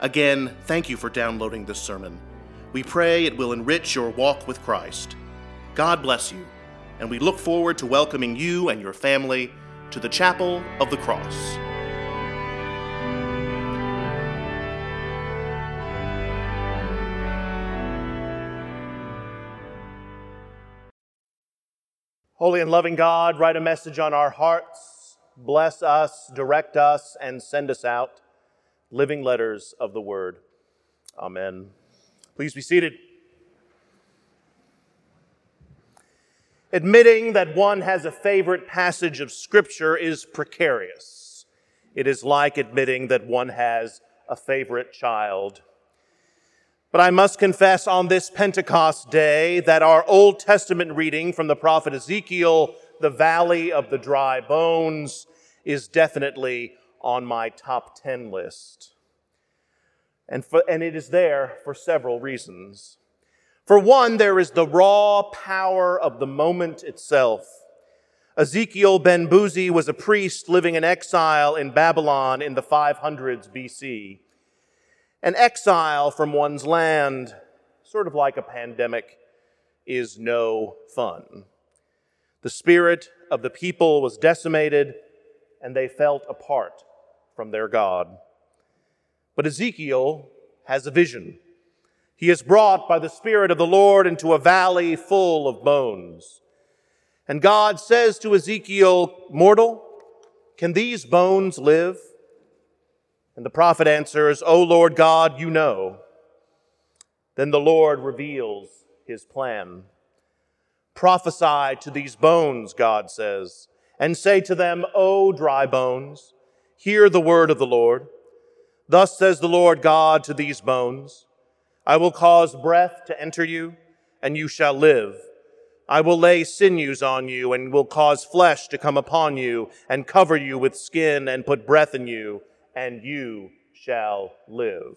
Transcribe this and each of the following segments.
Again, thank you for downloading this sermon. We pray it will enrich your walk with Christ. God bless you, and we look forward to welcoming you and your family to the Chapel of the Cross. Holy and loving God, write a message on our hearts, bless us, direct us, and send us out living letters of the word. Amen. Please be seated. Admitting that one has a favorite passage of Scripture is precarious. It is like admitting that one has a favorite child. But I must confess on this Pentecost day that our Old Testament reading from the prophet Ezekiel, the valley of the dry bones, is definitely on my top 10 list. And, for, and it is there for several reasons. For one, there is the raw power of the moment itself. Ezekiel ben Buzi was a priest living in exile in Babylon in the 500s BC. An exile from one's land, sort of like a pandemic, is no fun. The spirit of the people was decimated, and they felt apart from their God. But Ezekiel has a vision. He is brought by the Spirit of the Lord into a valley full of bones. And God says to Ezekiel, Mortal, can these bones live? And the prophet answers, O Lord God, you know. Then the Lord reveals his plan. Prophesy to these bones, God says, and say to them, O dry bones, hear the word of the Lord. Thus says the Lord God to these bones, I will cause breath to enter you, and you shall live. I will lay sinews on you, and will cause flesh to come upon you, and cover you with skin, and put breath in you, and you shall live.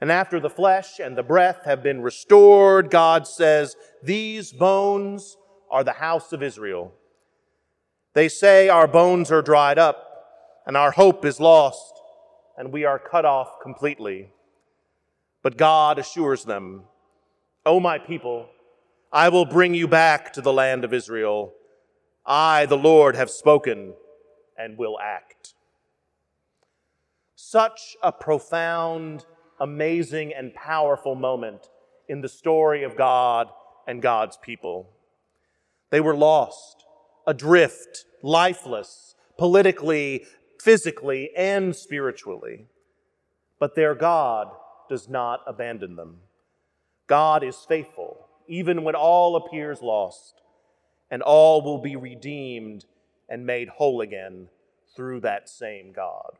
And after the flesh and the breath have been restored, God says, These bones are the house of Israel. They say, Our bones are dried up, and our hope is lost and we are cut off completely. But God assures them, O my people, I will bring you back to the land of Israel. I, the Lord, have spoken and will act. Such a profound, amazing, and powerful moment in the story of God and God's people. They were lost, adrift, lifeless, politically physically and spiritually. But their God does not abandon them. God is faithful, even when all appears lost, and all will be redeemed and made whole again through that same God.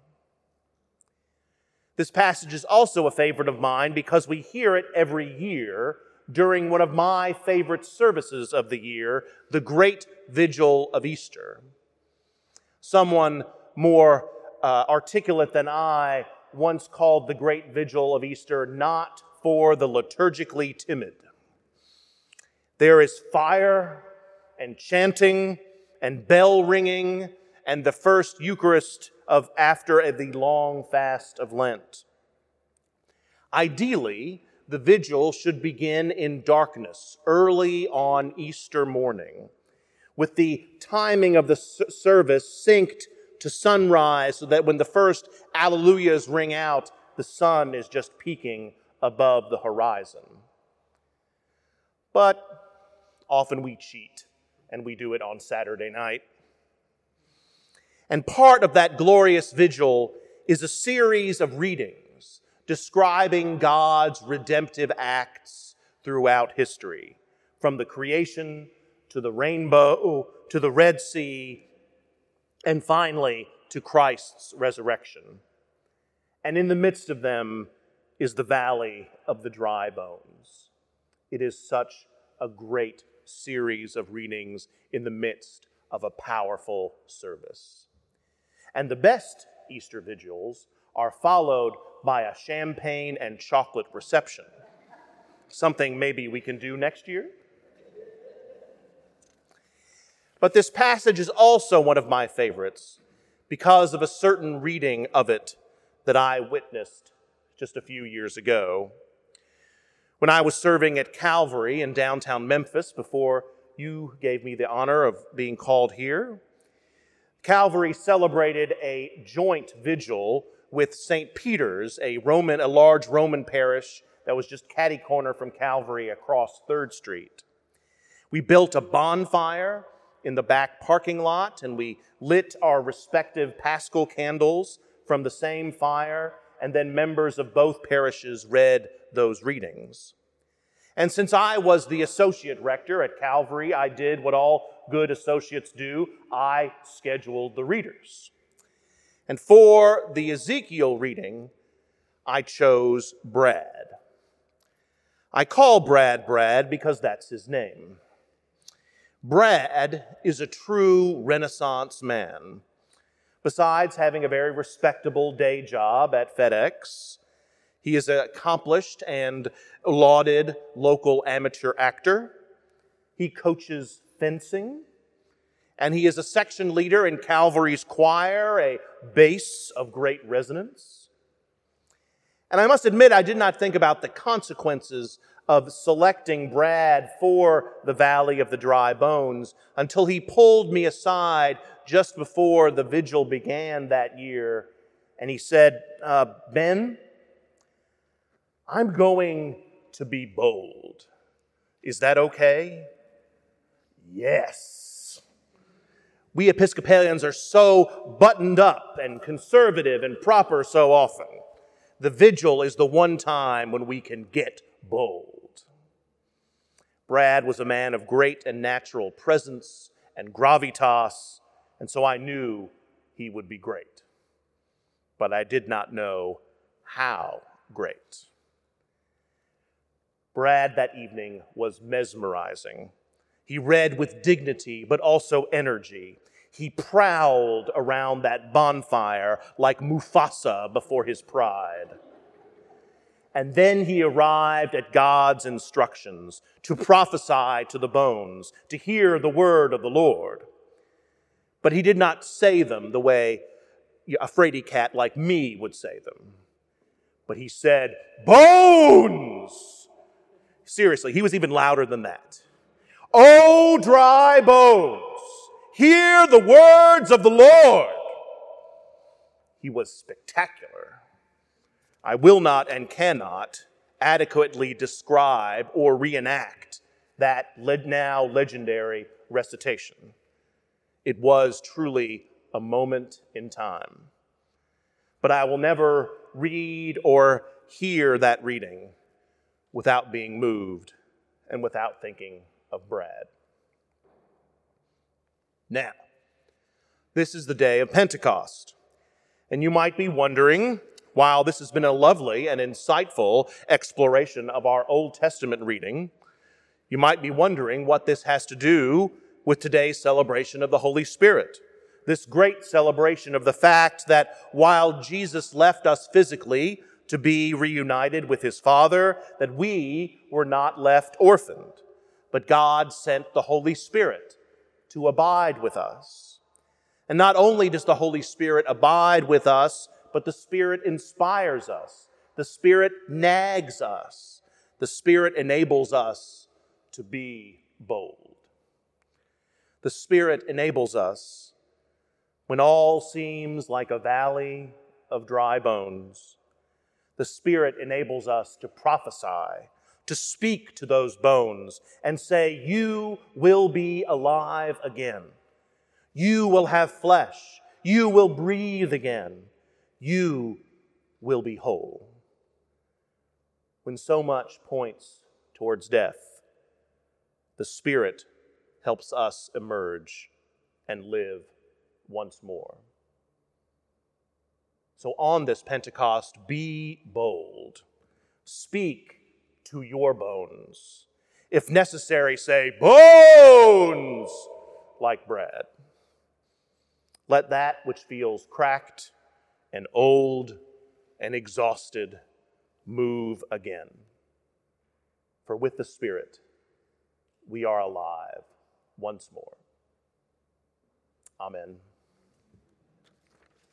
This passage is also a favorite of mine because we hear it every year during one of my favorite services of the year, the Great Vigil of Easter. Someone more uh, articulate than I once called the great vigil of Easter not for the liturgically timid. There is fire and chanting and bell ringing and the first Eucharist of after the long fast of Lent. Ideally, the vigil should begin in darkness early on Easter morning, with the timing of the service synced to sunrise so that when the first alleluias ring out, the sun is just peaking above the horizon. But often we cheat, and we do it on Saturday night. And part of that glorious vigil is a series of readings describing God's redemptive acts throughout history, from the creation to the rainbow to the Red Sea and finally to Christ's resurrection. and in the midst of them is the valley of the dry bones. It is such a great series of readings in the midst of a powerful service. And the best Easter vigils are followed by a champagne and chocolate reception. Something maybe we can do next year? But this passage is also one of my favorites because of a certain reading of it that I witnessed just a few years ago. When I was serving at Calvary in downtown Memphis before you gave me the honor of being called here, Calvary celebrated a joint vigil with St. Peter's, a Roman, a large Roman parish that was just catty corner from Calvary across 3rd Street. We built a bonfire in the back parking lot and we lit our respective paschal candles from the same fire, and then members of both parishes read those readings. And since I was the associate rector at Calvary, I did what all good associates do I scheduled the readers. And for the Ezekiel reading, I chose Brad. I call Brad Brad because that's his name. Brad is a true Renaissance man. Besides having a very respectable day job at FedEx, he is an accomplished and lauded local amateur actor. He coaches fencing, and he is a section leader in Calvary's choir, a bass of great resonance. And I must admit, I did not think about the consequences of selecting Brad for the Valley of the Dry Bones until he pulled me aside just before the vigil began that year. And he said, uh, Ben, I'm going to be bold. Is that okay? Yes. We Episcopalians are so buttoned up and conservative and proper so often. The vigil is the one time when we can get bold. Brad was a man of great and natural presence and gravitas, and so I knew he would be great. But I did not know how great. Brad that evening was mesmerizing. He read with dignity, but also energy. He prowled around that bonfire like Mufasa before his pride. And then he arrived at God's instructions to prophesy to the bones, to hear the word of the Lord. But he did not say them the way a fraidy cat like me would say them. But he said, Bones! Seriously, he was even louder than that. Oh, dry bones, hear the words of the Lord. He was spectacular. I will not and cannot adequately describe or reenact that now legendary recitation. It was truly a moment in time. But I will never read or hear that reading without being moved and without thinking of Brad. Now, this is the day of Pentecost. And you might be wondering, while this has been a lovely and insightful exploration of our Old Testament reading, you might be wondering what this has to do with today's celebration of the Holy Spirit. This great celebration of the fact that while Jesus left us physically to be reunited with his Father, that we were not left orphaned, but God sent the Holy Spirit to abide with us. And not only does the Holy Spirit abide with us, but the Spirit inspires us. The Spirit nags us. The Spirit enables us to be bold. The Spirit enables us when all seems like a valley of dry bones the Spirit enables us to prophesy, to speak to those bones and say, You will be alive again. You will have flesh. You will breathe again. You will be whole. When so much points towards death, the Spirit helps us emerge and live once more. So on this Pentecost, be bold. Speak to your bones. If necessary, say, bones, like Brad. Let that which feels cracked and old and exhausted move again. For with the Spirit, we are alive once more. Amen.